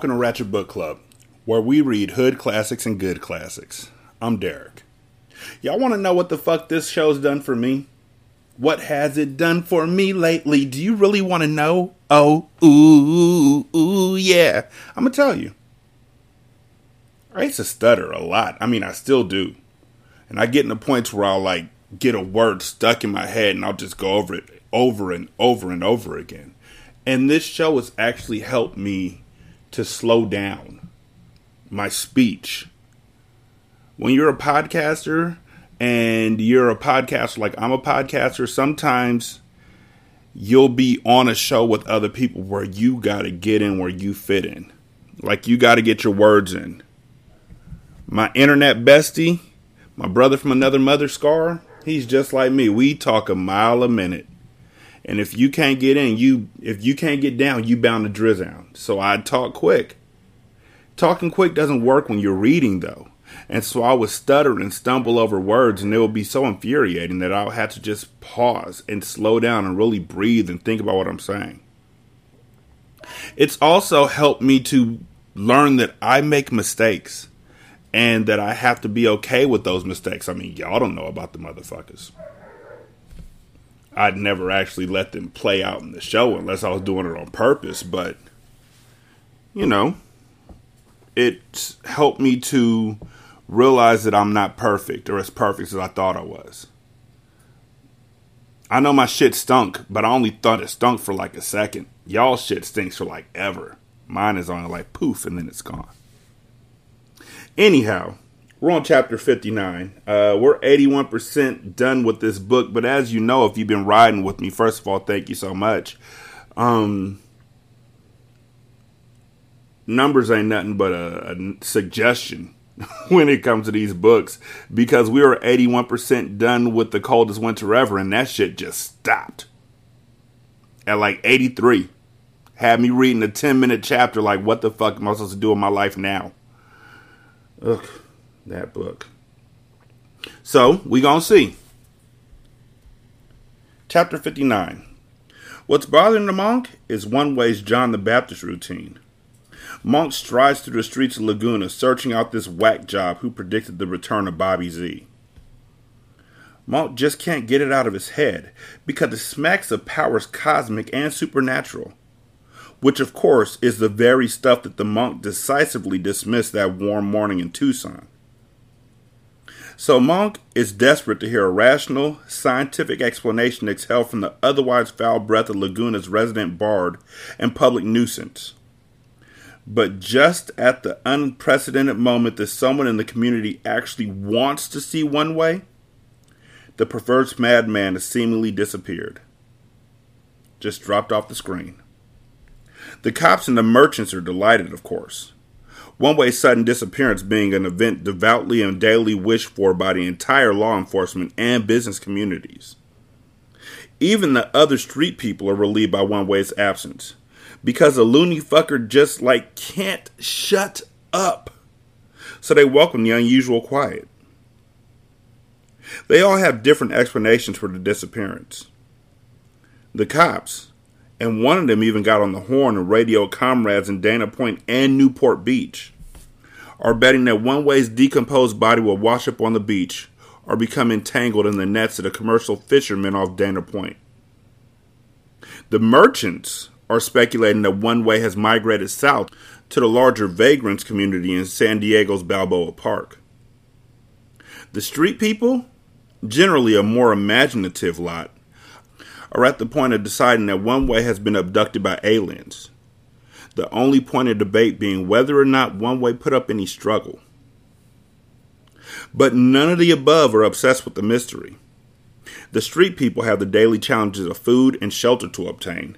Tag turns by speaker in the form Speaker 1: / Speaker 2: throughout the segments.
Speaker 1: Welcome to Ratchet Book Club, where we read hood classics and good classics. I'm Derek. Y'all want to know what the fuck this show's done for me? What has it done for me lately? Do you really want to know? Oh, ooh, ooh, yeah. I'm going to tell you. I used to stutter a lot. I mean, I still do. And I get in the points where I'll like get a word stuck in my head and I'll just go over it over and over and over again. And this show has actually helped me to slow down my speech. When you're a podcaster and you're a podcaster like I'm a podcaster, sometimes you'll be on a show with other people where you got to get in where you fit in. Like you got to get your words in. My internet bestie, my brother from another mother, Scar, he's just like me. We talk a mile a minute. And if you can't get in, you if you can't get down, you bound to drizz down. So I'd talk quick. Talking quick doesn't work when you're reading though. And so I would stutter and stumble over words and it would be so infuriating that I would have to just pause and slow down and really breathe and think about what I'm saying. It's also helped me to learn that I make mistakes and that I have to be okay with those mistakes. I mean, y'all don't know about the motherfuckers. I'd never actually let them play out in the show unless I was doing it on purpose. But, you know, it helped me to realize that I'm not perfect or as perfect as I thought I was. I know my shit stunk, but I only thought it stunk for like a second. Y'all shit stinks for like ever. Mine is only like poof and then it's gone. Anyhow, we're on chapter 59. Uh, we're 81% done with this book, but as you know, if you've been riding with me, first of all, thank you so much. Um, numbers ain't nothing but a, a suggestion when it comes to these books because we were 81% done with the coldest winter ever, and that shit just stopped at like 83. Had me reading a 10 minute chapter, like, what the fuck am I supposed to do in my life now? Ugh that book. So, we to see. Chapter 59. What's bothering the monk is one way's John the Baptist routine. Monk strides through the streets of Laguna searching out this whack job who predicted the return of Bobby Z. Monk just can't get it out of his head because it smacks of powers cosmic and supernatural, which of course is the very stuff that the monk decisively dismissed that warm morning in Tucson. So Monk is desperate to hear a rational, scientific explanation exhale from the otherwise foul breath of Laguna's resident bard and public nuisance. But just at the unprecedented moment that someone in the community actually wants to see one way, the perverse madman has seemingly disappeared. Just dropped off the screen. The cops and the merchants are delighted, of course. One Way's sudden disappearance being an event devoutly and daily wished for by the entire law enforcement and business communities. Even the other street people are relieved by One Way's absence because a loony fucker just like can't shut up. So they welcome the unusual quiet. They all have different explanations for the disappearance. The cops, and one of them even got on the horn and radioed comrades in Dana Point and Newport Beach, are betting that One Way's decomposed body will wash up on the beach or become entangled in the nets of the commercial fishermen off Dana Point. The merchants are speculating that One Way has migrated south to the larger vagrants community in San Diego's Balboa Park. The street people, generally a more imaginative lot, are at the point of deciding that One Way has been abducted by aliens. The only point of debate being whether or not One Way put up any struggle. But none of the above are obsessed with the mystery. The street people have the daily challenges of food and shelter to obtain.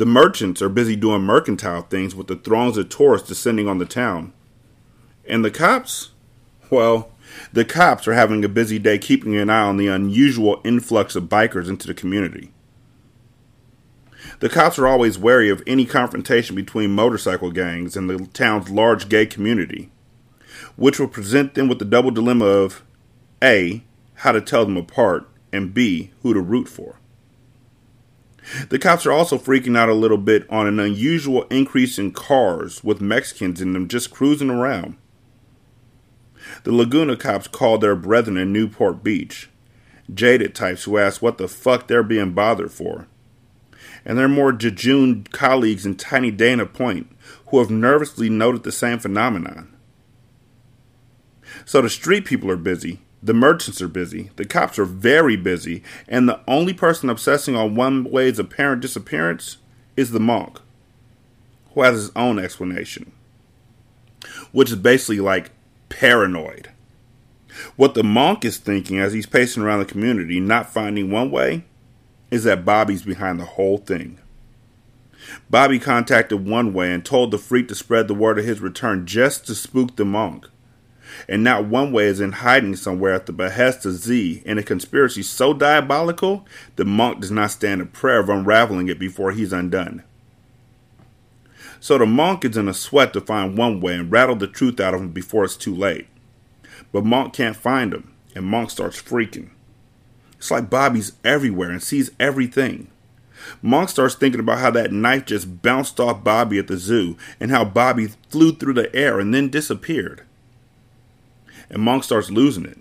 Speaker 1: The merchants are busy doing mercantile things with the throngs of tourists descending on the town. And the cops? Well, the cops are having a busy day keeping an eye on the unusual influx of bikers into the community. The cops are always wary of any confrontation between motorcycle gangs and the town's large gay community, which will present them with the double dilemma of A. How to tell them apart, and B. Who to root for. The cops are also freaking out a little bit on an unusual increase in cars with Mexicans in them just cruising around. The Laguna cops call their brethren in Newport Beach, jaded types who ask what the fuck they're being bothered for. And their more jejune colleagues in Tiny Dana Point who have nervously noted the same phenomenon. So the street people are busy, the merchants are busy, the cops are very busy, and the only person obsessing on one way's apparent disappearance is the monk, who has his own explanation, which is basically like paranoid. What the monk is thinking as he's pacing around the community, not finding one way, is that Bobby's behind the whole thing. Bobby contacted One Way and told the freak to spread the word of his return just to spook the monk and not one way is in hiding somewhere at the behest of Z in a conspiracy so diabolical the monk does not stand a prayer of unraveling it before he's undone. So the monk is in a sweat to find one way and rattle the truth out of him before it's too late. But Monk can't find him, and Monk starts freaking. It's like Bobby's everywhere and sees everything. Monk starts thinking about how that knife just bounced off Bobby at the zoo and how Bobby flew through the air and then disappeared and Monk starts losing it.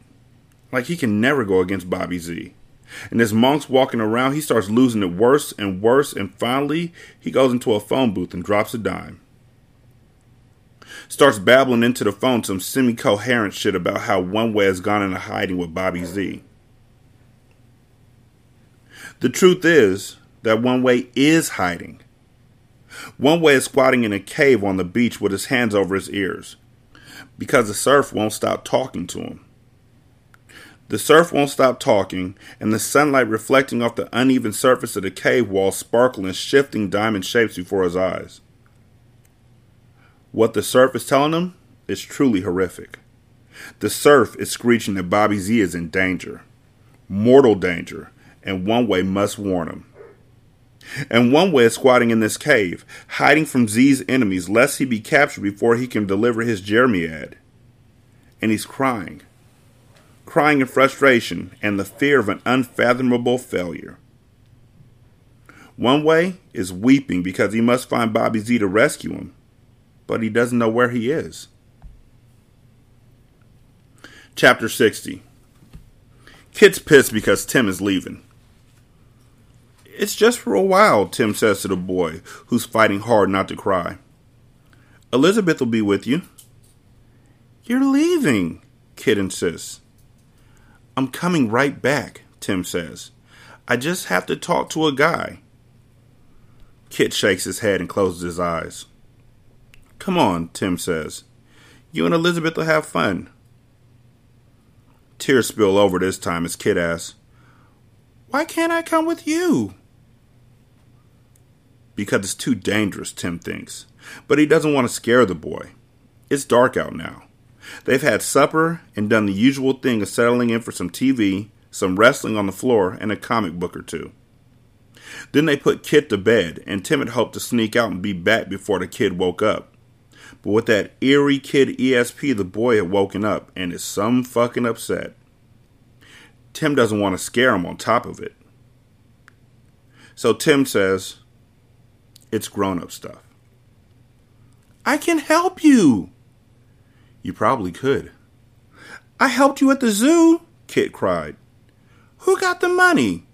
Speaker 1: Like he can never go against Bobby Z. And as Monk's walking around, he starts losing it worse and worse, and finally, he goes into a phone booth and drops a dime. Starts babbling into the phone some semi coherent shit about how One Way has gone into hiding with Bobby Z. The truth is that One Way is hiding. One Way is squatting in a cave on the beach with his hands over his ears, because the surf won't stop talking to him. The surf won't stop talking, and the sunlight reflecting off the uneven surface of the cave wall sparkle in shifting diamond shapes before his eyes. What the surf is telling him is truly horrific. The surf is screeching that Bobby Z is in danger, mortal danger, and one way must warn him. And one way is squatting in this cave, hiding from Z's enemies lest he be captured before he can deliver his Jeremiad. And he's crying. Crying in frustration and the fear of an unfathomable failure. One way is weeping because he must find Bobby Z to rescue him, but he doesn't know where he is. Chapter 60 Kit's pissed because Tim is leaving. It's just for a while, Tim says to the boy, who's fighting hard not to cry. Elizabeth will be with you. You're leaving, Kit insists. I'm coming right back, Tim says. I just have to talk to a guy. Kit shakes his head and closes his eyes. Come on, Tim says. You and Elizabeth will have fun. Tears spill over this time as Kit asks, Why can't I come with you? Because it's too dangerous, Tim thinks. But he doesn't want to scare the boy. It's dark out now. They've had supper and done the usual thing of settling in for some TV, some wrestling on the floor, and a comic book or two. Then they put Kit to bed, and Tim had hoped to sneak out and be back before the kid woke up. But with that eerie kid ESP, the boy had woken up and is some fucking upset. Tim doesn't want to scare him on top of it. So Tim says, it's grown up stuff. I can help you. You probably could. I helped you at the zoo, Kit cried. Who got the money?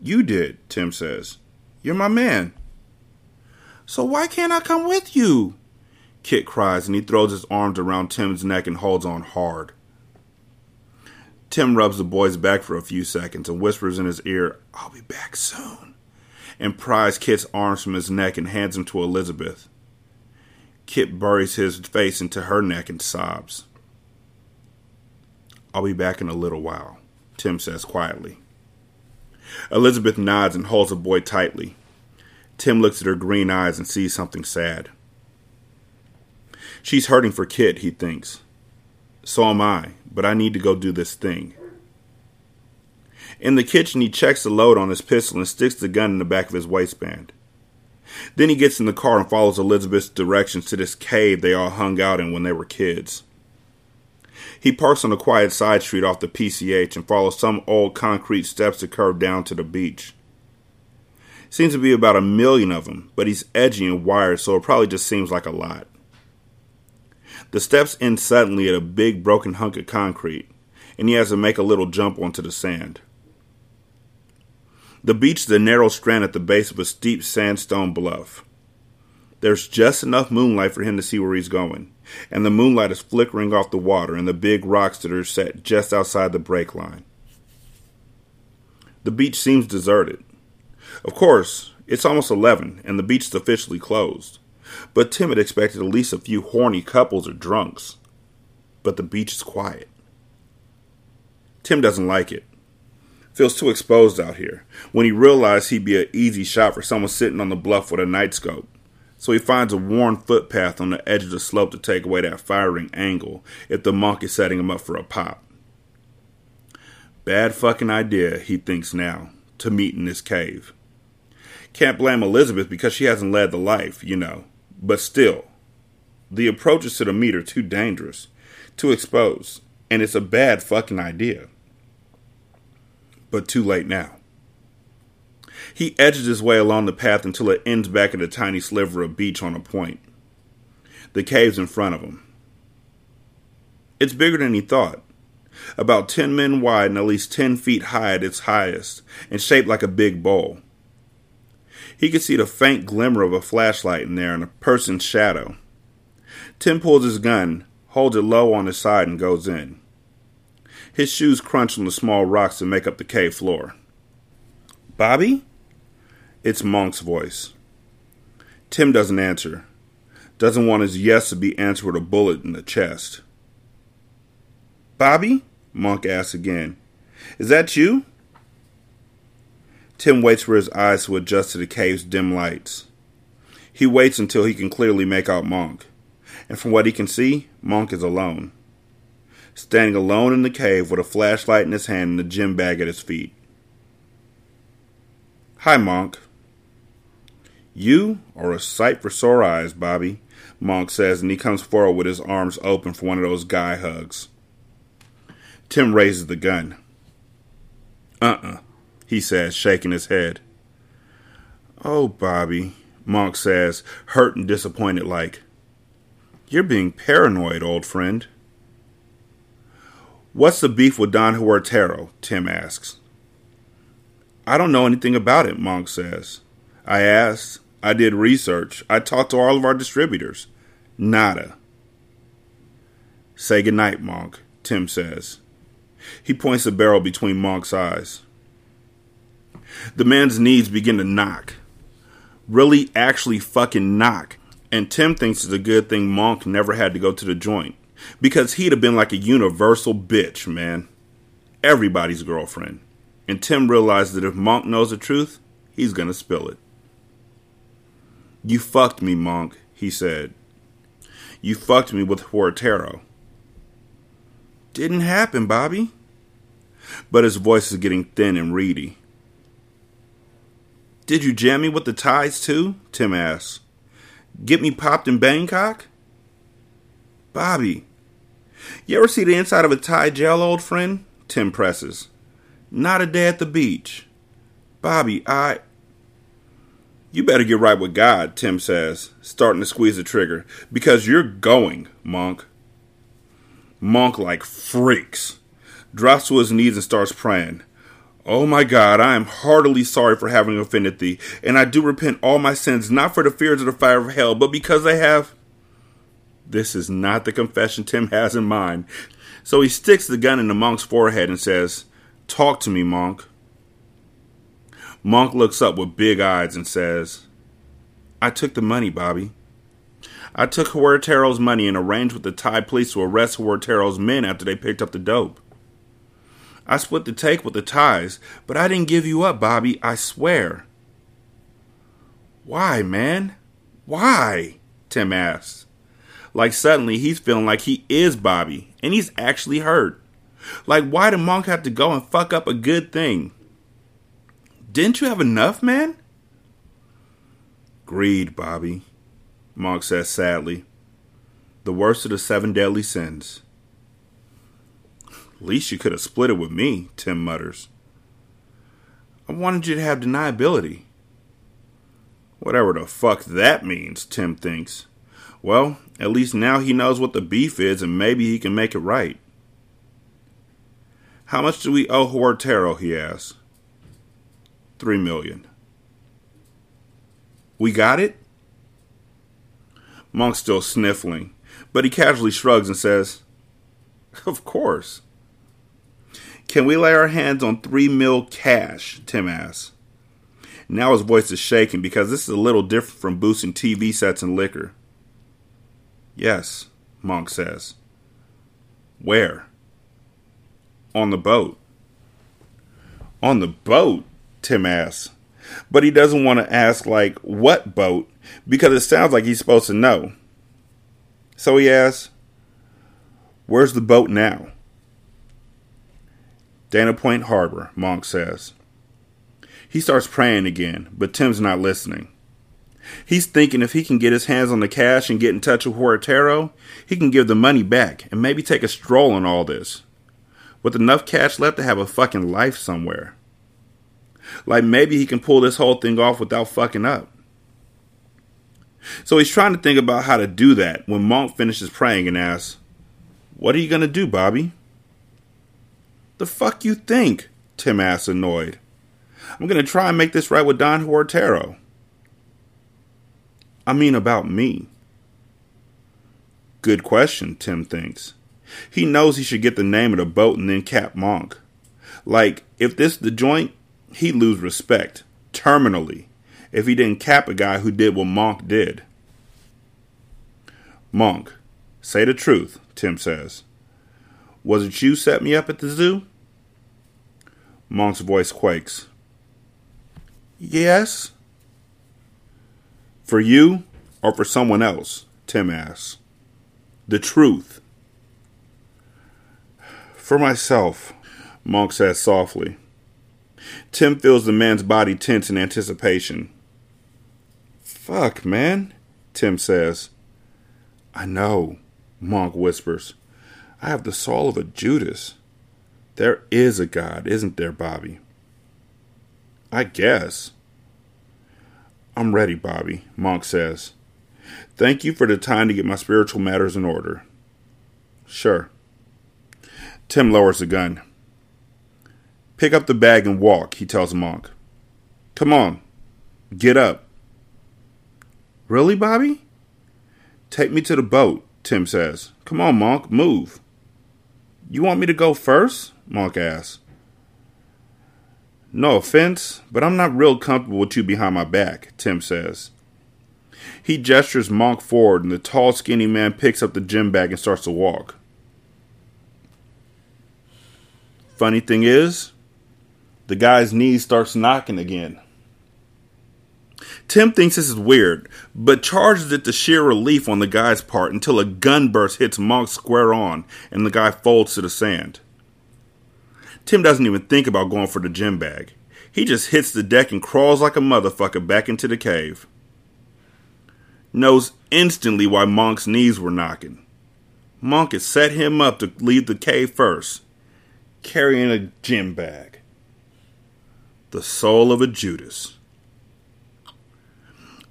Speaker 1: You did, Tim says. You're my man. So why can't I come with you? Kit cries and he throws his arms around Tim's neck and holds on hard. Tim rubs the boy's back for a few seconds and whispers in his ear, I'll be back soon, and pries Kit's arms from his neck and hands them to Elizabeth. Kit buries his face into her neck and sobs. I'll be back in a little while, Tim says quietly. Elizabeth nods and holds the boy tightly. Tim looks at her green eyes and sees something sad. She's hurting for Kit, he thinks. So am I, but I need to go do this thing. In the kitchen, he checks the load on his pistol and sticks the gun in the back of his waistband. Then he gets in the car and follows Elizabeth's directions to this cave they all hung out in when they were kids. He parks on a quiet side street off the PCH and follows some old concrete steps that curve down to the beach. Seems to be about a million of them, but he's edgy and wired, so it probably just seems like a lot. The steps end suddenly at a big broken hunk of concrete, and he has to make a little jump onto the sand. The beach is a narrow strand at the base of a steep sandstone bluff. There's just enough moonlight for him to see where he's going, and the moonlight is flickering off the water and the big rocks that are set just outside the break line. The beach seems deserted. Of course, it's almost 11 and the beach is officially closed. But Tim had expected at least a few horny couples or drunks. But the beach is quiet. Tim doesn't like it. Feels too exposed out here. When he realized he'd be an easy shot for someone sitting on the bluff with a night scope. So he finds a worn footpath on the edge of the slope to take away that firing angle if the monk is setting him up for a pop. Bad fucking idea, he thinks now, to meet in this cave. Can't blame Elizabeth because she hasn't led the life, you know. But still, the approaches to the meet are too dangerous, too exposed, and it's a bad fucking idea. But too late now. He edges his way along the path until it ends back at a tiny sliver of beach on a point. The cave's in front of him. It's bigger than he thought. About 10 men wide and at least 10 feet high at its highest, and shaped like a big bowl. He could see the faint glimmer of a flashlight in there and a person's shadow. Tim pulls his gun, holds it low on his side, and goes in. His shoes crunch on the small rocks that make up the cave floor. Bobby? It's Monk's voice. Tim doesn't answer. Doesn't want his yes to be answered with a bullet in the chest. Bobby? Monk asks again. Is that you? Tim waits for his eyes to adjust to the cave's dim lights. He waits until he can clearly make out Monk, and from what he can see, Monk is alone. Standing alone in the cave with a flashlight in his hand and a gym bag at his feet. Hi, Monk. You are a sight for sore eyes, Bobby, Monk says, and he comes forward with his arms open for one of those guy hugs. Tim raises the gun. Uh uh he says, shaking his head. Oh, Bobby, Monk says, hurt and disappointed like. You're being paranoid, old friend. What's the beef with Don Huertero? Tim asks. I don't know anything about it, Monk says. I asked. I did research. I talked to all of our distributors. Nada. Say goodnight, Monk, Tim says. He points the barrel between Monk's eyes. The man's knees begin to knock. Really, actually fucking knock. And Tim thinks it's a good thing Monk never had to go to the joint. Because he'd have been like a universal bitch, man. Everybody's girlfriend. And Tim realizes that if Monk knows the truth, he's gonna spill it. You fucked me, Monk, he said. You fucked me with Huertero. Didn't happen, Bobby. But his voice is getting thin and reedy. Did you jam me with the Thais too? Tim asks. Get me popped in Bangkok? Bobby. You ever see the inside of a Thai gel, old friend? Tim presses. Not a day at the beach. Bobby, I. You better get right with God, Tim says, starting to squeeze the trigger, because you're going, Monk. Monk, like freaks, drops to his knees and starts praying. Oh my God, I am heartily sorry for having offended thee, and I do repent all my sins, not for the fears of the fire of hell, but because they have. This is not the confession Tim has in mind. So he sticks the gun in the monk's forehead and says, Talk to me, monk. Monk looks up with big eyes and says, I took the money, Bobby. I took Huertero's money and arranged with the Thai police to arrest Huertero's men after they picked up the dope. I split the take with the Thais, but I didn't give you up, Bobby, I swear. Why, man? Why? Tim asks. Like suddenly he's feeling like he is Bobby, and he's actually hurt. Like, why did Monk have to go and fuck up a good thing? Didn't you have enough, man? Greed, Bobby, Monk says sadly. The worst of the seven deadly sins. Least you could have split it with me, Tim mutters. I wanted you to have deniability. Whatever the fuck that means, Tim thinks. Well, at least now he knows what the beef is and maybe he can make it right. How much do we owe Huertero? he asks. Three million. We got it? Monk's still sniffling, but he casually shrugs and says, Of course. Can we lay our hands on three mil cash? Tim asks. Now his voice is shaking because this is a little different from boosting TV sets and liquor. Yes, Monk says. Where? On the boat. On the boat? Tim asks. But he doesn't want to ask, like, what boat? Because it sounds like he's supposed to know. So he asks, Where's the boat now? Dana Point Harbor, Monk says. He starts praying again, but Tim's not listening. He's thinking if he can get his hands on the cash and get in touch with Huertero, he can give the money back and maybe take a stroll on all this. With enough cash left to have a fucking life somewhere. Like maybe he can pull this whole thing off without fucking up. So he's trying to think about how to do that when Monk finishes praying and asks, What are you going to do, Bobby? The fuck you think? Tim asks, annoyed. I'm going to try and make this right with Don Huertero. I mean, about me. Good question, Tim thinks. He knows he should get the name of the boat and then cap Monk. Like, if this the joint, he'd lose respect, terminally, if he didn't cap a guy who did what Monk did. Monk, say the truth, Tim says. Was it you set me up at the zoo? Monk's voice quakes. Yes. For you or for someone else? Tim asks. The truth. For myself, Monk says softly. Tim feels the man's body tense in anticipation. Fuck, man, Tim says. I know, Monk whispers. I have the soul of a Judas. There is a God, isn't there, Bobby? I guess. I'm ready, Bobby, Monk says. Thank you for the time to get my spiritual matters in order. Sure. Tim lowers the gun. Pick up the bag and walk, he tells Monk. Come on. Get up. Really, Bobby? Take me to the boat, Tim says. Come on, Monk, move. You want me to go first? Monk asks. No offense, but I'm not real comfortable with you behind my back, Tim says. He gestures Monk forward, and the tall, skinny man picks up the gym bag and starts to walk. Funny thing is, the guy's knee starts knocking again. Tim thinks this is weird, but charges it to sheer relief on the guy's part until a gun burst hits Monk square on and the guy folds to the sand. Tim doesn't even think about going for the gym bag. He just hits the deck and crawls like a motherfucker back into the cave. Knows instantly why Monk's knees were knocking. Monk had set him up to leave the cave first, carrying a gym bag. The soul of a Judas.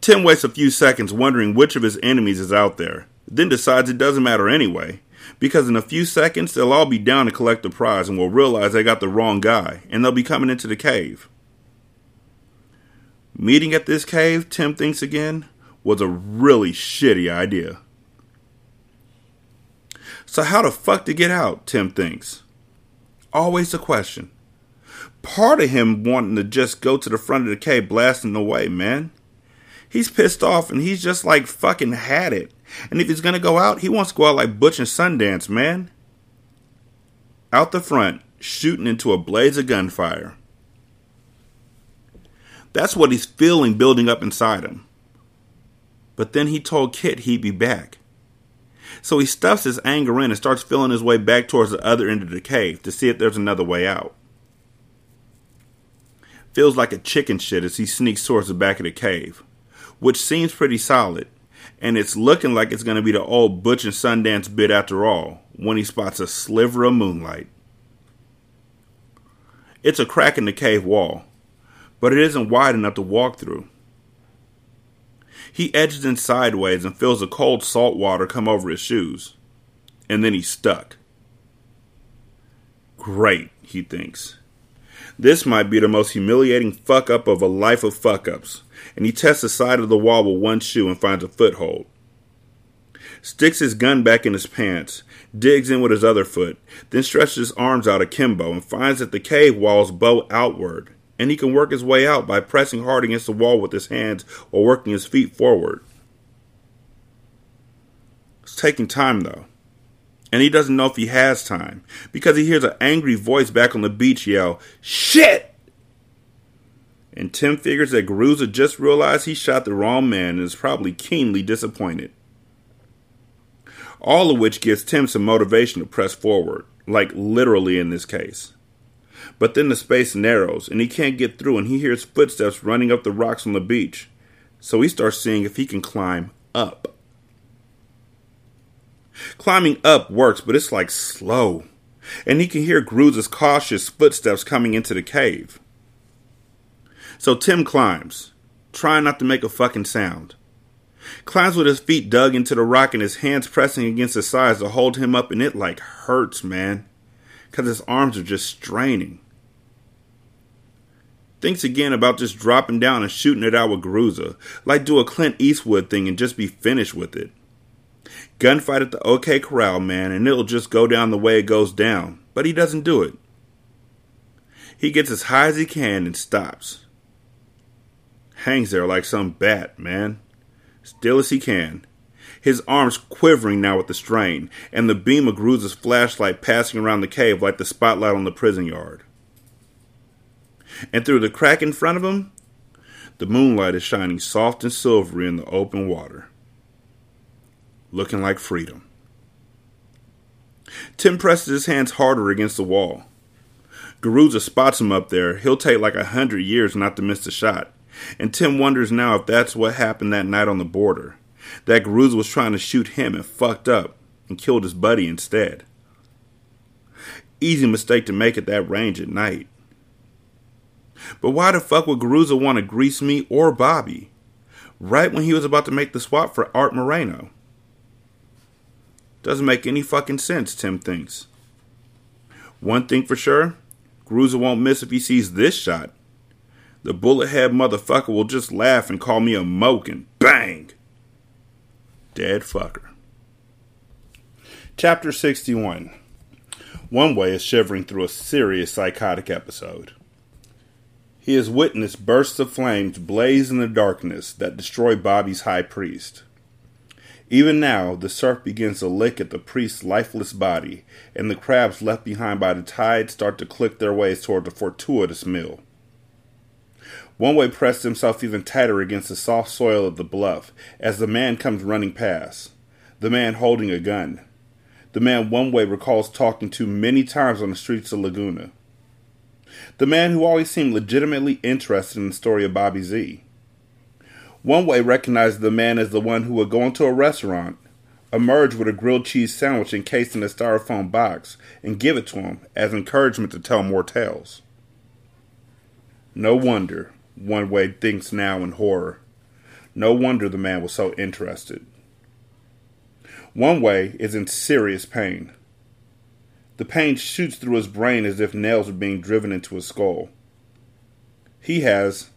Speaker 1: Tim waits a few seconds wondering which of his enemies is out there, then decides it doesn't matter anyway, Because in a few seconds, they'll all be down to collect the prize and will realize they got the wrong guy, and they'll be coming into the cave. Meeting at this cave, Tim thinks again, was a really shitty idea. So, how the fuck to get out? Tim thinks. Always a question. Part of him wanting to just go to the front of the cave blasting away, man. He's pissed off and he's just like fucking had it. And if he's gonna go out, he wants to go out like Butch and Sundance, man. Out the front, shooting into a blaze of gunfire. That's what he's feeling building up inside him. But then he told Kit he'd be back. So he stuffs his anger in and starts feeling his way back towards the other end of the cave to see if there's another way out. Feels like a chicken shit as he sneaks towards the back of the cave, which seems pretty solid, and it's looking like it's going to be the old Butch and Sundance bit after all when he spots a sliver of moonlight. It's a crack in the cave wall, but it isn't wide enough to walk through. He edges in sideways and feels the cold salt water come over his shoes. And then he's stuck. Great, he thinks. This might be the most humiliating fuck up of a life of fuck ups. And he tests the side of the wall with one shoe and finds a foothold. Sticks his gun back in his pants, digs in with his other foot, then stretches his arms out akimbo and finds that the cave walls bow outward and he can work his way out by pressing hard against the wall with his hands or working his feet forward. It's taking time though. And he doesn't know if he has time because he hears an angry voice back on the beach yell, Shit! And Tim figures that Garuza just realized he shot the wrong man and is probably keenly disappointed. All of which gives Tim some motivation to press forward, like literally in this case. But then the space narrows and he can't get through and he hears footsteps running up the rocks on the beach. So he starts seeing if he can climb up. Climbing up works, but it's like slow. And he can hear Garuza's cautious footsteps coming into the cave. So Tim climbs, trying not to make a fucking sound. Climbs with his feet dug into the rock and his hands pressing against his sides to hold him up, and it like hurts, man. Because his arms are just straining. Thinks again about just dropping down and shooting it out with Garuza, like do a Clint Eastwood thing and just be finished with it. Gunfight at the OK Corral, man, and it'll just go down the way it goes down. But he doesn't do it. He gets as high as he can and stops. Hangs there like some bat, man. Still as he can. His arms quivering now with the strain, and the beam of Garuza's flashlight passing around the cave like the spotlight on the prison yard and through the crack in front of him, the moonlight is shining soft and silvery in the open water, looking like freedom. Tim presses his hands harder against the wall. Garuza spots him up there. He'll take like a hundred years not to miss the shot. And Tim wonders now if that's what happened that night on the border. That Garuza was trying to shoot him and fucked up and killed his buddy instead. Easy mistake to make at that range at night. But why the fuck would Garuza want to grease me or Bobby? Right when he was about to make the swap for Art Moreno. Doesn't make any fucking sense, Tim thinks. One thing for sure, Garuza won't miss if he sees this shot. The bullet head motherfucker will just laugh and call me a moke and bang! Dead fucker. Chapter 61 One way is shivering through a serious psychotic episode. He has witnessed bursts of flames blaze in the darkness that destroy Bobby's high priest. Even now, the surf begins to lick at the priest's lifeless body, and the crabs left behind by the tide start to click their ways toward the fortuitous mill. One way pressed himself even tighter against the soft soil of the bluff as the man comes running past, the man holding a gun. The man one way recalls talking to many times on the streets of Laguna the man who always seemed legitimately interested in the story of Bobby Z. One way recognized the man as the one who would go into a restaurant, emerge with a grilled cheese sandwich encased in a styrofoam box, and give it to him as encouragement to tell more tales. No wonder, one way thinks now in horror. No wonder the man was so interested. One way is in serious pain. The pain shoots through his brain as if nails are being driven into his skull. He has,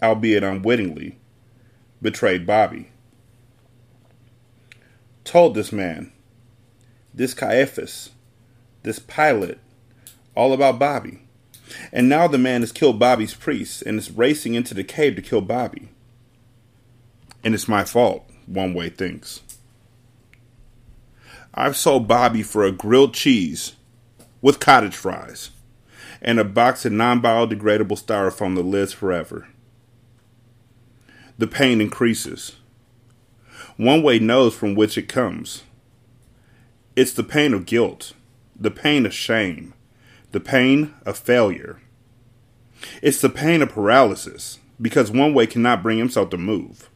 Speaker 1: albeit unwittingly, betrayed Bobby. Told this man, this Caiaphas, this Pilate, all about Bobby. And now the man has killed Bobby's priest and is racing into the cave to kill Bobby. And it's my fault, one way thinks. I've sold Bobby for a grilled cheese with cottage fries and a box of non biodegradable styrofoam that lives forever. The pain increases. One way knows from which it comes. It's the pain of guilt, the pain of shame, the pain of failure. It's the pain of paralysis, because one way cannot bring himself to move,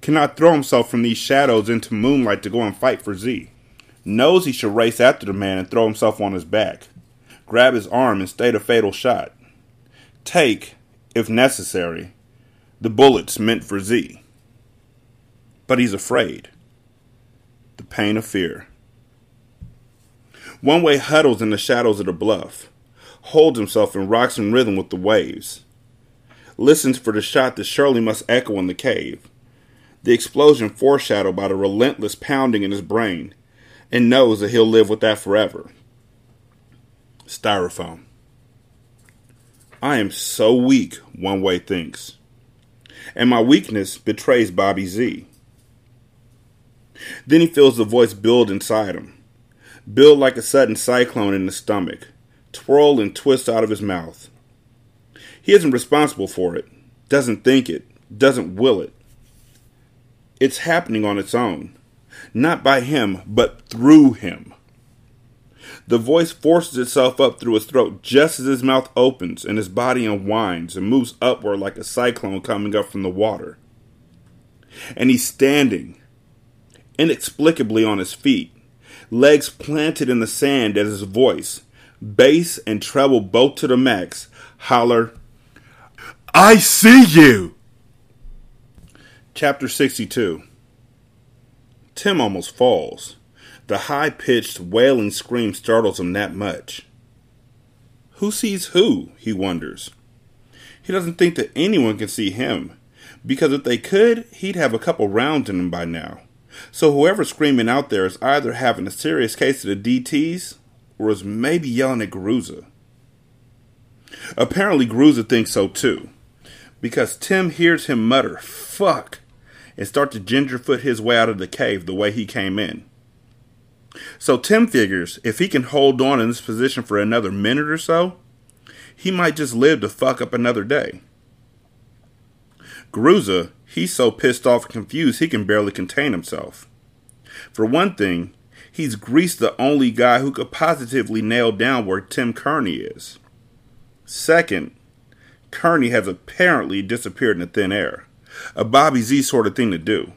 Speaker 1: cannot throw himself from these shadows into moonlight to go and fight for Z. Knows he should race after the man and throw himself on his back, grab his arm and state a fatal shot. Take, if necessary, the bullets meant for Z. But he's afraid. The pain of fear. One way huddles in the shadows of the bluff, holds himself and rocks in rhythm with the waves, listens for the shot that surely must echo in the cave, the explosion foreshadowed by the relentless pounding in his brain, and knows that he'll live with that forever. Styrofoam. I am so weak, one way thinks. And my weakness betrays Bobby Z. Then he feels the voice build inside him, build like a sudden cyclone in his stomach, twirl and twist out of his mouth. He isn't responsible for it, doesn't think it, doesn't will it. It's happening on its own not by him, but through him. The voice forces itself up through his throat just as his mouth opens and his body unwinds and moves upward like a cyclone coming up from the water. And he's standing, inexplicably on his feet, legs planted in the sand as his voice, bass and treble both to the max, holler, I see you! Chapter 62 Tim almost falls. The high pitched, wailing scream startles him that much. Who sees who? he wonders. He doesn't think that anyone can see him, because if they could, he'd have a couple rounds in him by now. So whoever's screaming out there is either having a serious case of the DTs or is maybe yelling at Garuza. Apparently, Garuza thinks so too, because Tim hears him mutter, fuck, and start to gingerfoot his way out of the cave the way he came in. So Tim figures if he can hold on in this position for another minute or so, he might just live to fuck up another day. Garuza, he's so pissed off and confused he can barely contain himself. For one thing, he's greased the only guy who could positively nail down where Tim Kearney is. Second, Kearney has apparently disappeared in thin air a Bobby Z sort of thing to do.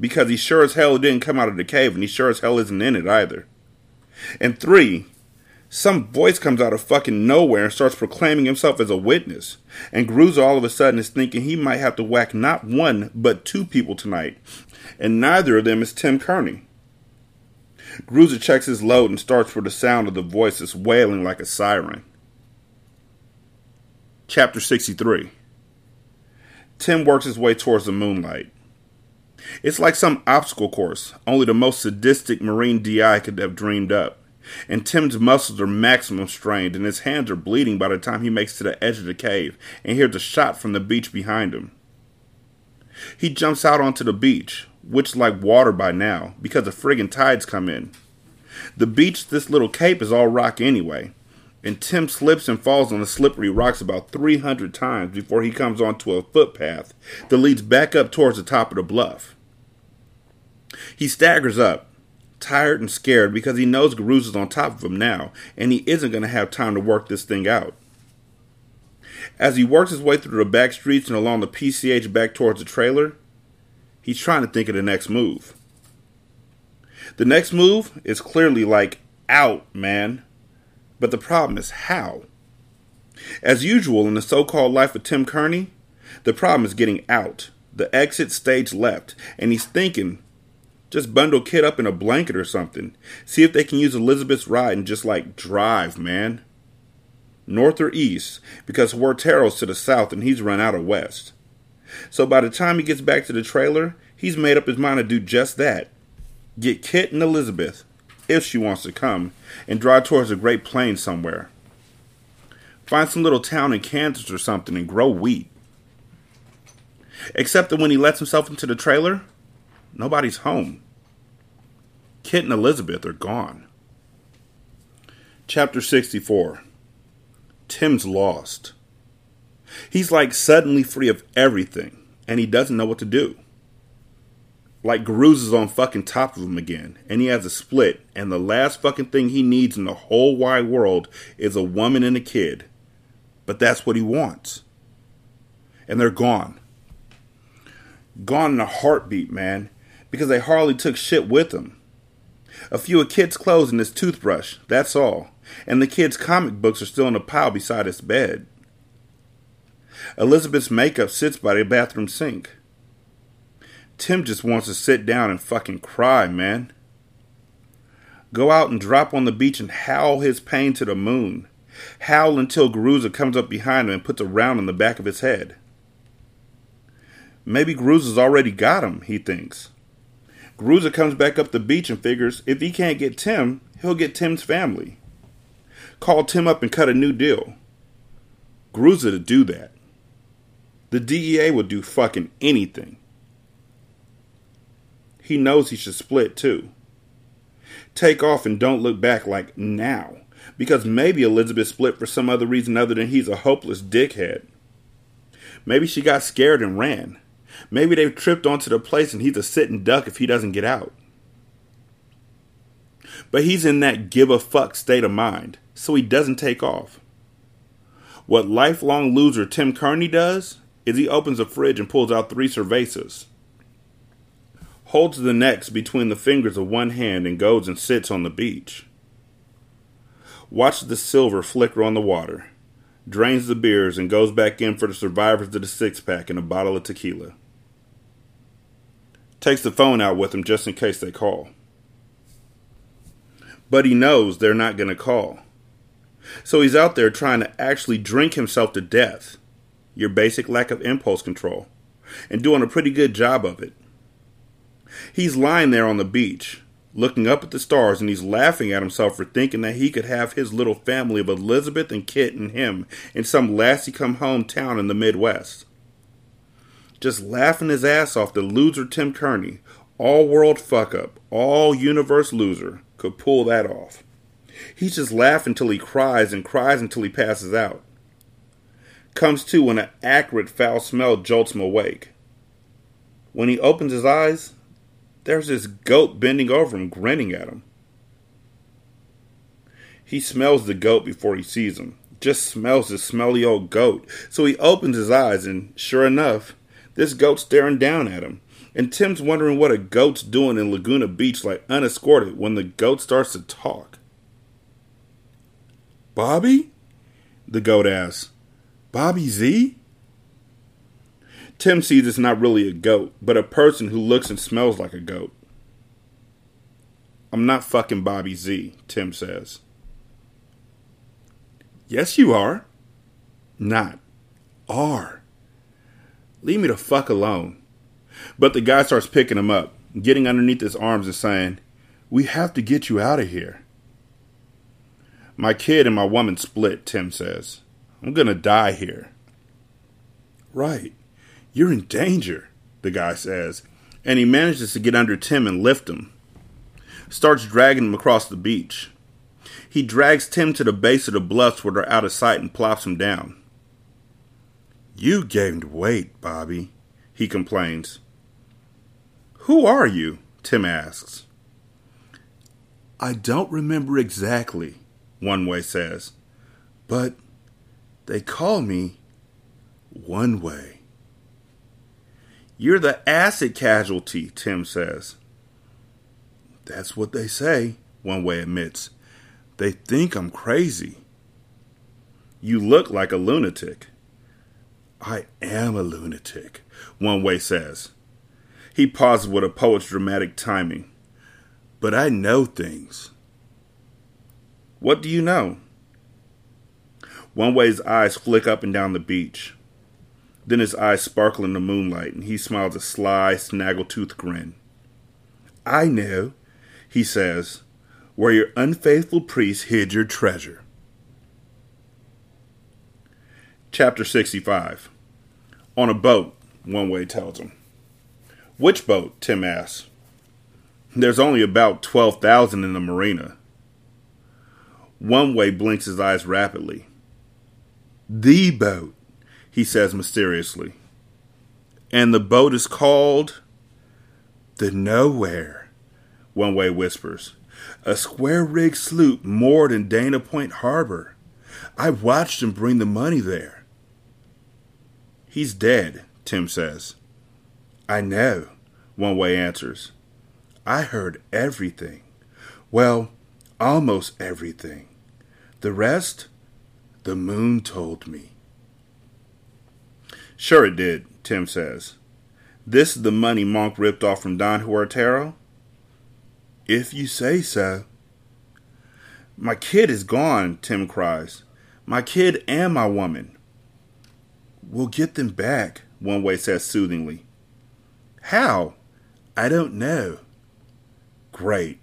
Speaker 1: Because he sure as hell didn't come out of the cave, and he sure as hell isn't in it either. And three, some voice comes out of fucking nowhere and starts proclaiming himself as a witness. And Garuza all of a sudden is thinking he might have to whack not one, but two people tonight. And neither of them is Tim Kearney. Garuza checks his load and starts for the sound of the voice that's wailing like a siren. Chapter 63 Tim works his way towards the moonlight. It's like some obstacle course, only the most sadistic Marine DI could have dreamed up. And Tim's muscles are maximum strained, and his hands are bleeding by the time he makes to the edge of the cave and hears a shot from the beach behind him. He jumps out onto the beach, which is like water by now, because the friggin' tides come in. The beach, this little cape, is all rock anyway, and Tim slips and falls on the slippery rocks about 300 times before he comes onto a footpath that leads back up towards the top of the bluff. He staggers up, tired and scared because he knows Garuza's on top of him now, and he isn't going to have time to work this thing out. As he works his way through the back streets and along the PCH back towards the trailer, he's trying to think of the next move. The next move is clearly like, out, man. But the problem is how. As usual in the so called life of Tim Kearney, the problem is getting out. The exit stage left, and he's thinking, Just bundle Kit up in a blanket or something. See if they can use Elizabeth's ride and just like drive, man. North or east, because Huertero's to the south and he's run out of west. So by the time he gets back to the trailer, he's made up his mind to do just that. Get Kit and Elizabeth, if she wants to come, and drive towards the Great Plains somewhere. Find some little town in Kansas or something and grow wheat. Except that when he lets himself into the trailer, nobody's home. Kit and Elizabeth are gone. Chapter 64 Tim's lost. He's like suddenly free of everything, and he doesn't know what to do. Like Garuz is on fucking top of him again, and he has a split, and the last fucking thing he needs in the whole wide world is a woman and a kid. But that's what he wants. And they're gone. Gone in a heartbeat, man, because they hardly took shit with them. A few of Kit's clothes and his toothbrush, that's all. And the kid's comic books are still in a pile beside his bed. Elizabeth's makeup sits by the bathroom sink. Tim just wants to sit down and fucking cry, man. Go out and drop on the beach and howl his pain to the moon. Howl until Garuza comes up behind him and puts a round on the back of his head. Maybe Garuza's already got him, he thinks. Garuza comes back up the beach and figures if he can't get Tim, he'll get Tim's family. Call Tim up and cut a new deal. Garuza to do that. The DEA would do fucking anything. He knows he should split too. Take off and don't look back like now, because maybe Elizabeth split for some other reason other than he's a hopeless dickhead. Maybe she got scared and ran. Maybe they've tripped onto the place and he's a sitting duck if he doesn't get out. But he's in that give a fuck state of mind, so he doesn't take off. What lifelong loser Tim Kearney does is he opens a fridge and pulls out three cervezas, holds the necks between the fingers of one hand, and goes and sits on the beach. Watches the silver flicker on the water, drains the beers, and goes back in for the survivors of the six pack and a bottle of tequila. Takes the phone out with him just in case they call. But he knows they're not going to call. So he's out there trying to actually drink himself to death your basic lack of impulse control, and doing a pretty good job of it. He's lying there on the beach, looking up at the stars, and he's laughing at himself for thinking that he could have his little family of Elizabeth and Kit and him in some lassie come home town in the Midwest. Just laughing his ass off the loser Tim Kearney, all world fuck up, all universe loser, could pull that off. He's just laughing until he cries and cries until he passes out comes to when an acrid foul smell jolts him awake. When he opens his eyes, there's this goat bending over him, grinning at him. He smells the goat before he sees him. Just smells the smelly old goat. So he opens his eyes, and sure enough, this goat staring down at him. And Tim's wondering what a goat's doing in Laguna Beach like unescorted when the goat starts to talk. Bobby? The goat asks. Bobby Z? Tim sees it's not really a goat, but a person who looks and smells like a goat. I'm not fucking Bobby Z, Tim says. Yes, you are. Not. Are. Leave me the fuck alone. But the guy starts picking him up, getting underneath his arms and saying, We have to get you out of here. My kid and my woman split, Tim says. I'm to die here. Right. You're in danger, the guy says, and he manages to get under Tim and lift him. Starts dragging him across the beach. He drags Tim to the base of the bluffs where they're out of sight and plops him down. You gained weight, Bobby, he complains. Who are you? Tim asks. I don't remember exactly, One Way says, but they call me One Way. You're the acid casualty, Tim says. That's what they say, One Way admits. They think I'm crazy. You look like a lunatic. I am a lunatic, One Way says. He pauses with a poet's dramatic timing. But I know things. What do you know? One way's eyes flick up and down the beach. Then his eyes sparkle in the moonlight, and he smiles a sly, snaggletooth grin. I know, he says, where your unfaithful priest hid your treasure. Chapter 65 On a boat, one way tells him. Which boat? Tim asks. There's only about 12,000 in the marina. One way blinks his eyes rapidly. The boat, he says mysteriously. And the boat is called the Nowhere, One Way whispers. A square rigged sloop moored in Dana Point Harbor. I watched him bring the money there. He's dead, Tim says. I know, One Way answers. I heard everything. Well, almost everything. The rest, the moon told me. Sure it did, Tim says. This is the money Monk ripped off from Don Huertero? If you say so. My kid is gone, Tim cries. My kid and my woman. We'll get them back, One Way says soothingly. How? I don't know. Great.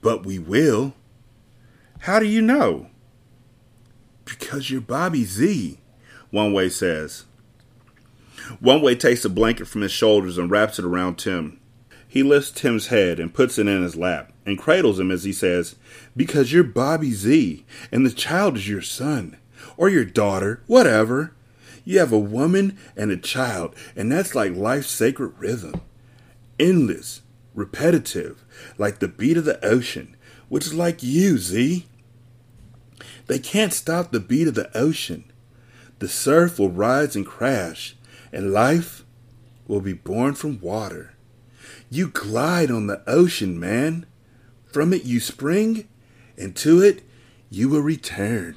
Speaker 1: But we will. How do you know? Because you're Bobby Z, One Way says. One Way takes a blanket from his shoulders and wraps it around Tim. He lifts Tim's head and puts it in his lap and cradles him as he says, Because you're Bobby Z, and the child is your son, or your daughter, whatever. You have a woman and a child, and that's like life's sacred rhythm. Endless, repetitive, like the beat of the ocean, which is like you, Z. They can't stop the beat of the ocean. The surf will rise and crash, and life will be born from water. You glide on the ocean, man. From it you spring, and to it you will return.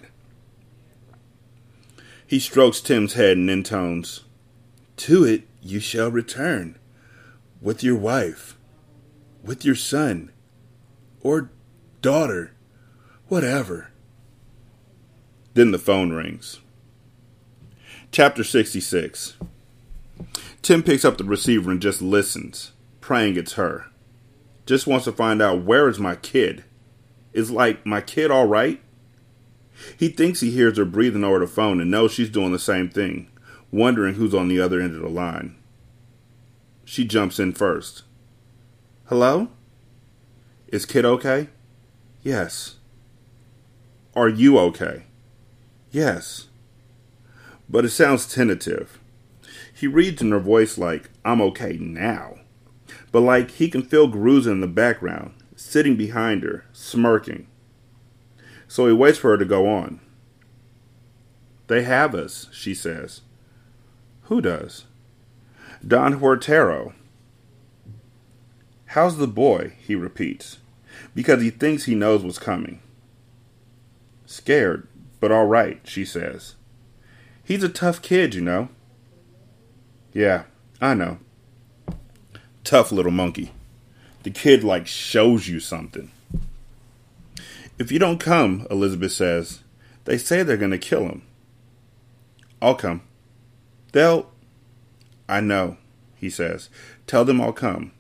Speaker 1: He strokes Tim's head and intones, To it you shall return, with your wife, with your son, or daughter, whatever. Then the phone rings. Chapter 66 Tim picks up the receiver and just listens, praying it's her. Just wants to find out where is my kid? Is like my kid all right? He thinks he hears her breathing over the phone and knows she's doing the same thing, wondering who's on the other end of the line. She jumps in first. Hello? Is Kit okay? Yes. Are you okay? Yes. But it sounds tentative. He reads in her voice like, I'm okay now. But like he can feel Garuza in the background, sitting behind her, smirking. So he waits for her to go on. They have us, she says. Who does? Don Huertero. How's the boy? he repeats, because he thinks he knows what's coming. Scared, but all right, she says. He's a tough kid, you know. Yeah, I know. Tough little monkey. The kid, like, shows you something. If you don't come, Elizabeth says, they say they're going to kill him. I'll come. They'll. I know, he says. Tell them I'll come.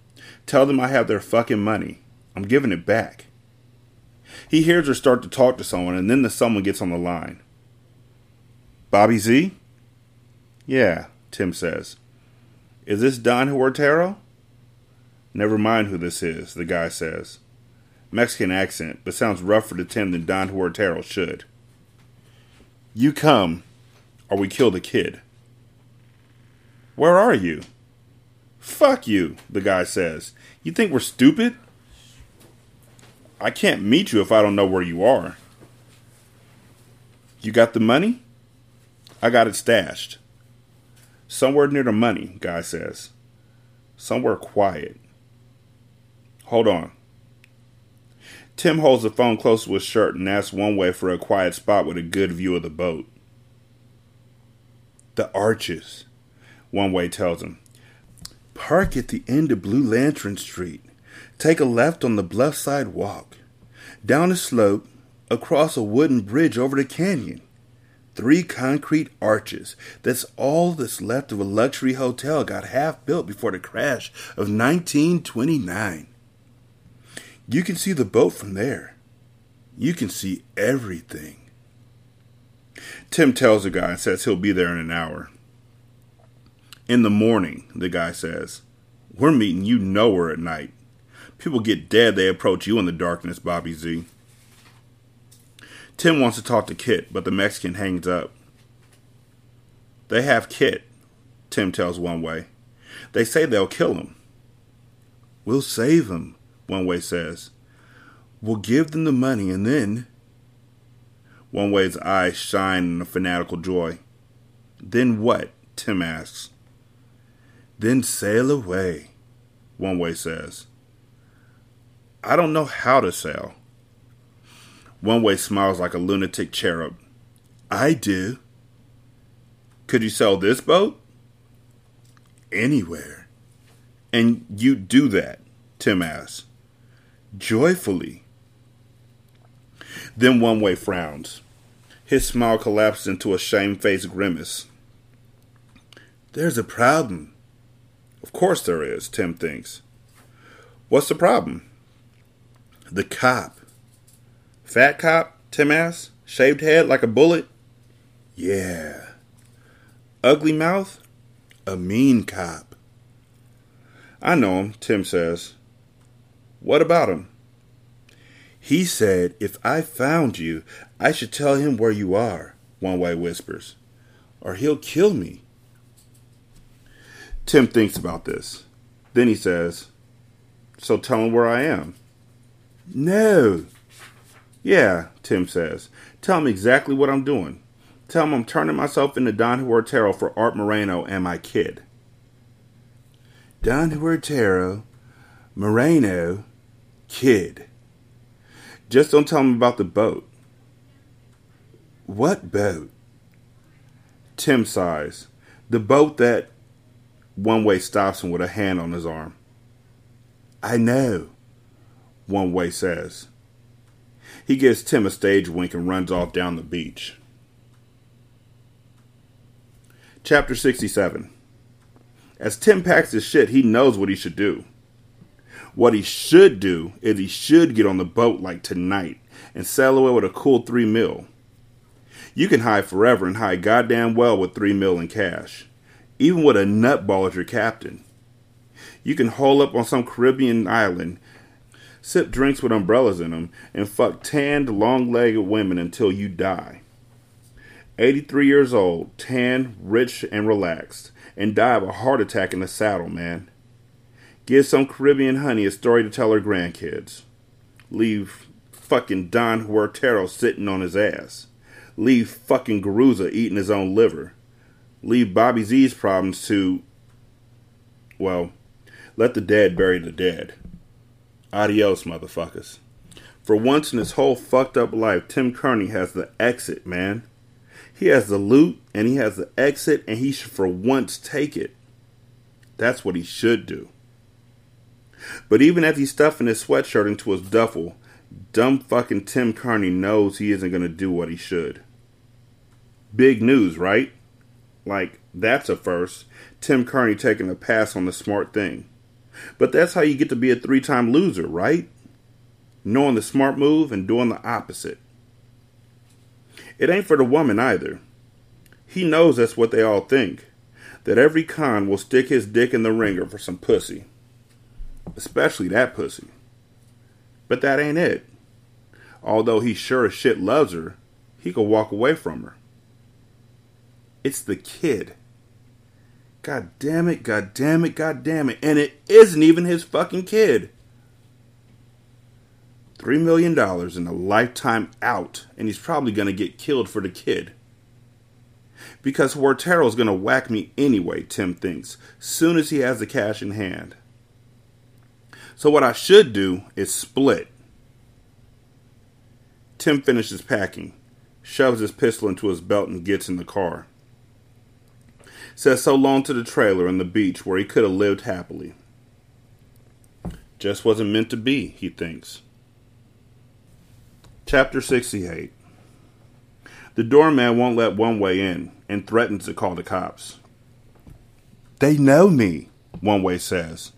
Speaker 1: Tell them I have their fucking money. I'm giving it back. He hears her start to talk to someone, and then the someone gets on the line. Bobby Z? Yeah, Tim says. Is this Don Huertero? Never mind who this is, the guy says. Mexican accent, but sounds rougher to Tim than Don Huertero should. You come, or we kill the kid. Where are you? Fuck you, the guy says. You think we're stupid? I can't meet you if I don't know where you are. You got the money? I got it stashed. Somewhere near the money, guy says. Somewhere quiet. Hold on. Tim holds the phone close to his shirt and asks one way for a quiet spot with a good view of the boat. The arches, one way tells him. Park at the end of Blue Lantern Street. Take a left on the bluff side walk. Down a slope, across a wooden bridge over the canyon. Three concrete arches. That's all that's left of a luxury hotel got half built before the crash of 1929. You can see the boat from there. You can see everything. Tim tells the guy and says he'll be there in an hour. In the morning, the guy says, We're meeting you nowhere at night. People get dead, they approach you in the darkness, Bobby Z. Tim wants to talk to Kit, but the Mexican hangs up. They have Kit, Tim tells One Way. They say they'll kill him. We'll save him, One Way says. We'll give them the money and then. One Way's eyes shine in a fanatical joy. Then what? Tim asks. Then sail away, One Way says. I don't know how to sail. One Way smiles like a lunatic cherub. I do. Could you sell this boat? Anywhere. And you do that, Tim asks. Joyfully. Then One Way frowns. His smile collapses into a shamefaced grimace. There's a problem. Of course there is, Tim thinks. What's the problem? The cop. Fat cop? Tim asks. Shaved head like a bullet? Yeah. Ugly mouth? A mean cop. I know him, Tim says. What about him? He said if I found you, I should tell him where you are, One Way whispers, or he'll kill me. Tim thinks about this. Then he says, So tell him where I am. No. Yeah, Tim says. Tell him exactly what I'm doing. Tell him I'm turning myself into Don Huertero for Art Moreno and my kid. Don Huertero, Moreno, kid. Just don't tell him about the boat. What boat? Tim sighs. The boat that One Way stops him with a hand on his arm. I know, One Way says. He gives Tim a stage wink and runs off down the beach. Chapter 67 As Tim packs his shit, he knows what he should do. What he should do is he should get on the boat like tonight and sail away with a cool three mil. You can hide forever and hide goddamn well with three mil in cash, even with a nutball as your captain. You can hole up on some Caribbean island, sip drinks with umbrellas in them, and fuck tanned, long legged women until you die. 83 years old, tan, rich, and relaxed, and die of a heart attack in the saddle, man. Give some Caribbean honey a story to tell her grandkids. Leave fucking Don Huertero sitting on his ass. Leave fucking Garuza eating his own liver. Leave Bobby Z's problems to. Well, let the dead bury the dead. Adios, motherfuckers. For once in his whole fucked up life, Tim Kearney has the exit, man. He has the loot and he has the exit, and he should for once take it. That's what he should do. But even as he's stuffing his sweatshirt into his duffel, dumb fucking Tim Kearney knows he isn't going to do what he should. Big news, right? Like, that's a first. Tim Kearney taking a pass on the smart thing. But that's how you get to be a three time loser, right? Knowing the smart move and doing the opposite. It ain't for the woman either. He knows that's what they all think. That every con will stick his dick in the ringer for some pussy especially that pussy. But that ain't it. Although he sure as shit loves her, he could walk away from her. It's the kid. God damn it, god damn it, god damn it. And it isn't even his fucking kid. Three million dollars in a lifetime out, and he's probably gonna get killed for the kid. Because Huertero's gonna whack me anyway, Tim thinks, soon as he has the cash in hand. So what I should do is split. Tim finishes packing, shoves his pistol into his belt, and gets in the car. Says so long to the trailer and the beach where he could have lived happily. Just wasn't meant to be, he thinks. Chapter 68 The doorman won't let One Way in and threatens to call the cops. They know me, One Way says.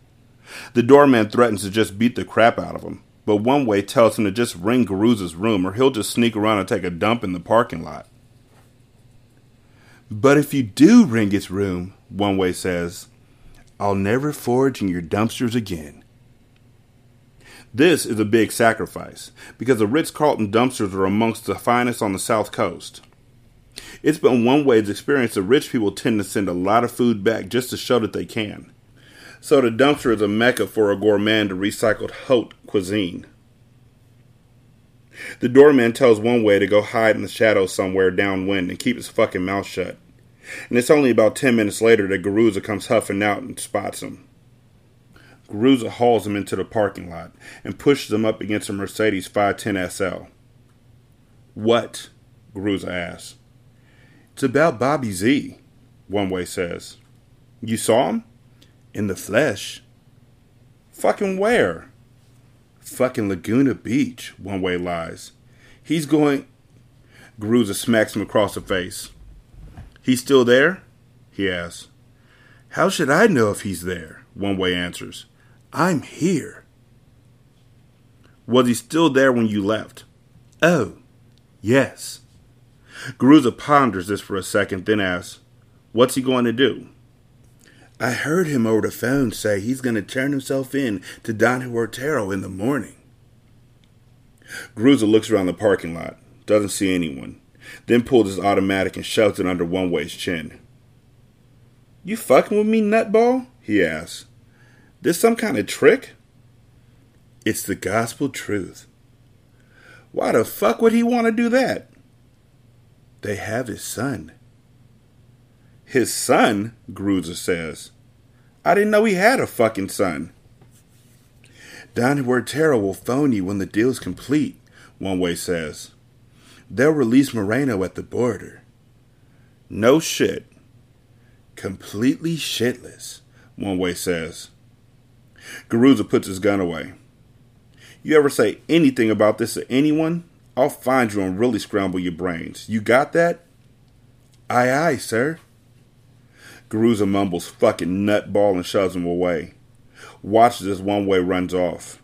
Speaker 1: The doorman threatens to just beat the crap out of him, but One Way tells him to just ring Garuza's room or he'll just sneak around and take a dump in the parking lot. But if you do ring its room, One Way says, I'll never forage in your dumpsters again. This is a big sacrifice because the Ritz Carlton dumpsters are amongst the finest on the South Coast. It's been one way's experience that rich people tend to send a lot of food back just to show that they can. So the dumpster is a mecca for a gourmand to recycled haute cuisine. The doorman tells one way to go hide in the shadows somewhere downwind and keep his fucking mouth shut. And it's only about ten minutes later that Garuza comes huffing out and spots him. Garuza hauls him into the parking lot and pushes him up against a Mercedes 510 SL. What? Garuza asks. It's about Bobby Z, One Way says. You saw him? In the flesh. Fucking where? Fucking Laguna Beach, One Way lies. He's going. Garuza smacks him across the face. He's still there? He asks. How should I know if he's there? One Way answers. I'm here. Was he still there when you left? Oh, yes. Garuza ponders this for a second, then asks, What's he going to do? I heard him over the phone say he's going to turn himself in to Don Huertero in the morning. Garuza looks around the parking lot, doesn't see anyone, then pulls his automatic and shoves it under One Way's chin. You fucking with me, nutball? he asks. This some kind of trick? It's the gospel truth. Why the fuck would he want to do that? They have his son. His son? Garuza says. I didn't know he had a fucking son. Don Huertero will phone you when the deal's complete, One Way says. They'll release Moreno at the border. No shit. Completely shitless, One Way says. Garuza puts his gun away. You ever say anything about this to anyone? I'll find you and really scramble your brains. You got that? Aye, aye, sir. Garuza mumbles fucking nutball and shoves him away. Watches as one way runs off.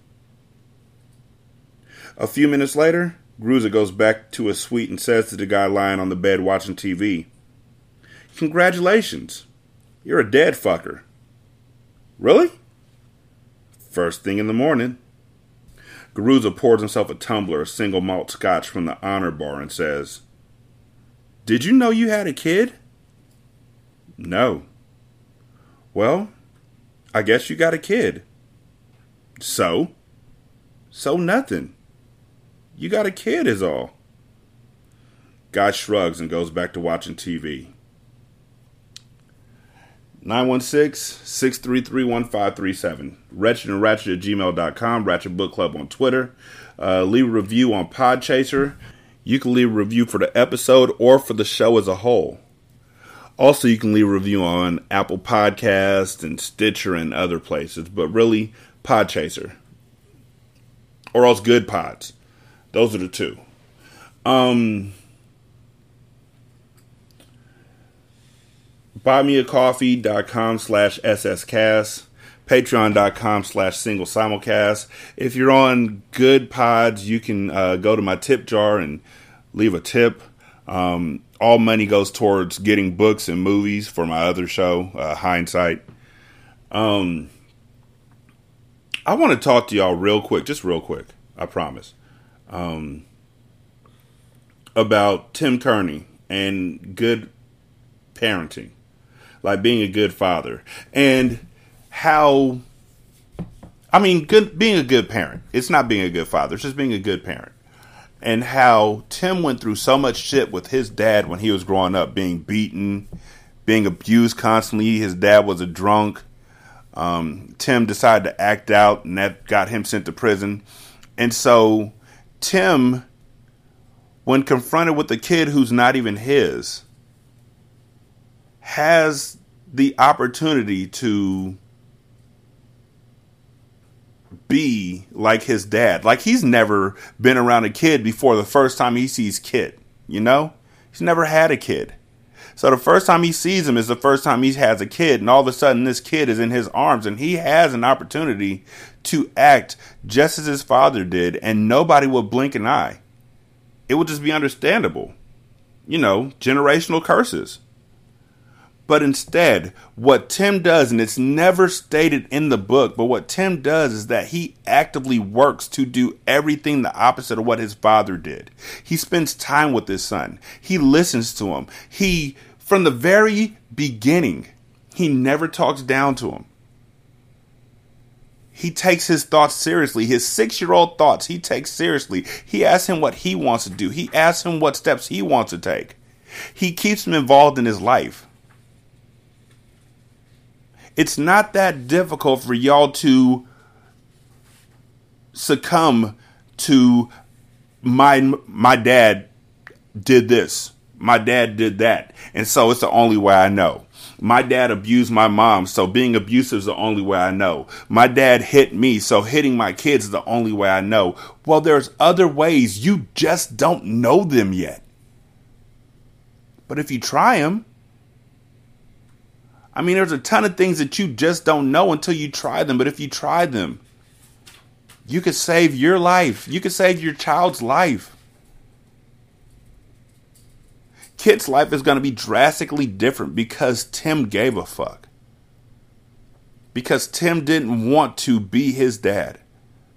Speaker 1: A few minutes later, Garuza goes back to his suite and says to the guy lying on the bed watching TV, Congratulations. You're a dead fucker. Really? First thing in the morning. Garuza pours himself a tumbler of single malt scotch from the honor bar and says, Did you know you had a kid? No. Well, I guess you got a kid. So? So nothing. You got a kid, is all. Guy shrugs and goes back to watching TV. 916-633-1537. Wretched and Ratchet at gmail.com. Ratchet Book Club on Twitter. Uh, leave a review on Podchaser. You can leave a review for the episode or for the show as a whole. Also, you can leave a review on Apple Podcast and Stitcher and other places, but really, Podchaser. Or else Good Pods. Those are the two. Um, buymeacoffee.com slash sscast patreon.com slash single simulcast if you're on good pods you can uh, go to my tip jar and leave a tip um, all money goes towards getting books and movies for my other show uh, hindsight um, i want to talk to y'all real quick just real quick i promise um, about tim kearney and good parenting like being a good father and how I mean good being a good parent. It's not being a good father, it's just being a good parent. And how Tim went through so much shit with his dad when he was growing up, being beaten, being abused constantly. His dad was a drunk. Um, Tim decided to act out, and that got him sent to prison. And so, Tim, when confronted with a kid who's not even his, has the opportunity to be like his dad. Like he's never been around a kid before the first time he sees kid, you know? He's never had a kid. So the first time he sees him is the first time he has a kid, and all of a sudden this kid is in his arms, and he has an opportunity to act just as his father did, and nobody will blink an eye. It would just be understandable. You know, generational curses. But instead, what Tim does, and it's never stated in the book, but what Tim does is that he actively works to do everything the opposite of what his father did. He spends time with his son, he listens to him. He, from the very beginning, he never talks down to him. He takes his thoughts seriously. His six year old thoughts, he takes seriously. He asks him what he wants to do. He asks him what steps he wants to take. He keeps him involved in his life. It's not that difficult for y'all to succumb to my my dad did this. My dad did that. And so it's the only way I know. My dad abused my mom, so being abusive is the only way I know. My dad hit me, so hitting my kids is the only way I know. Well, there's other ways. You just don't know them yet. But if you try them, I mean, there's a ton of things that you just don't know until you try them. But if you try them, you could save your life. You could save your child's life. Kit's life is going to be drastically different because Tim gave a fuck. Because Tim didn't want to be his dad,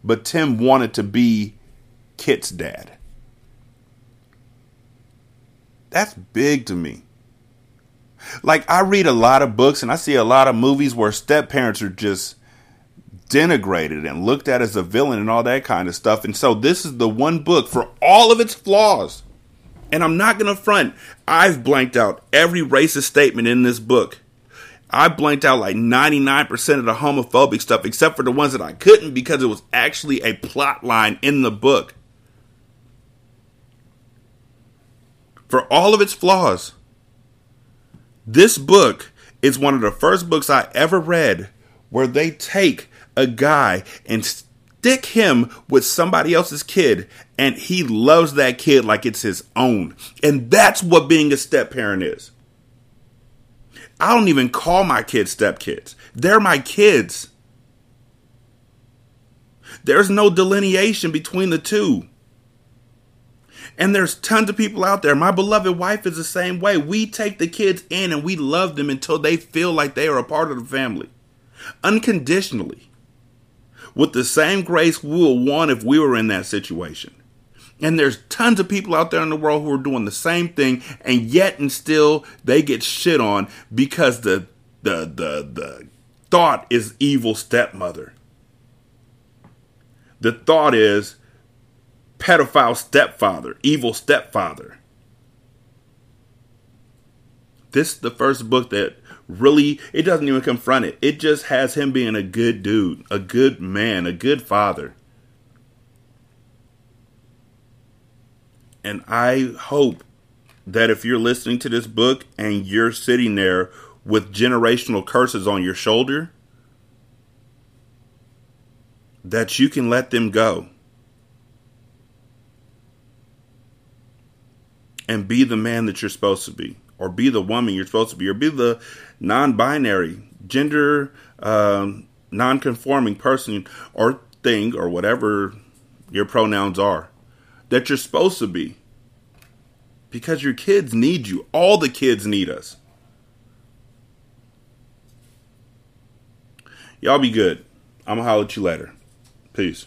Speaker 1: but Tim wanted to be Kit's dad. That's big to me. Like I read a lot of books and I see a lot of movies where step parents are just denigrated and looked at as a villain and all that kind of stuff. And so this is the one book for all of its flaws. And I'm not going to front. I've blanked out every racist statement in this book. I blanked out like 99% of the homophobic stuff except for the ones that I couldn't because it was actually a plot line in the book. For all of its flaws, this book is one of the first books I ever read where they take a guy and stick him with somebody else's kid and he loves that kid like it's his own. And that's what being a step parent is. I don't even call my kids stepkids. They're my kids. There's no delineation between the two. And there's tons of people out there. My beloved wife is the same way. We take the kids in and we love them until they feel like they are a part of the family. Unconditionally. With the same grace we would want if we were in that situation. And there's tons of people out there in the world who are doing the same thing, and yet and still they get shit on because the the the the thought is evil stepmother. The thought is pedophile stepfather, evil stepfather. This is the first book that really it doesn't even confront it. It just has him being a good dude, a good man, a good father. And I hope that if you're listening to this book and you're sitting there with generational curses on your shoulder, that you can let them go and be the man that you're supposed to be, or be the woman you're supposed to be, or be the non binary, gender um, non conforming person or thing, or whatever your pronouns are, that you're supposed to be. Because your kids need you. All the kids need us. Y'all be good. I'm going to holler at you later. Peace.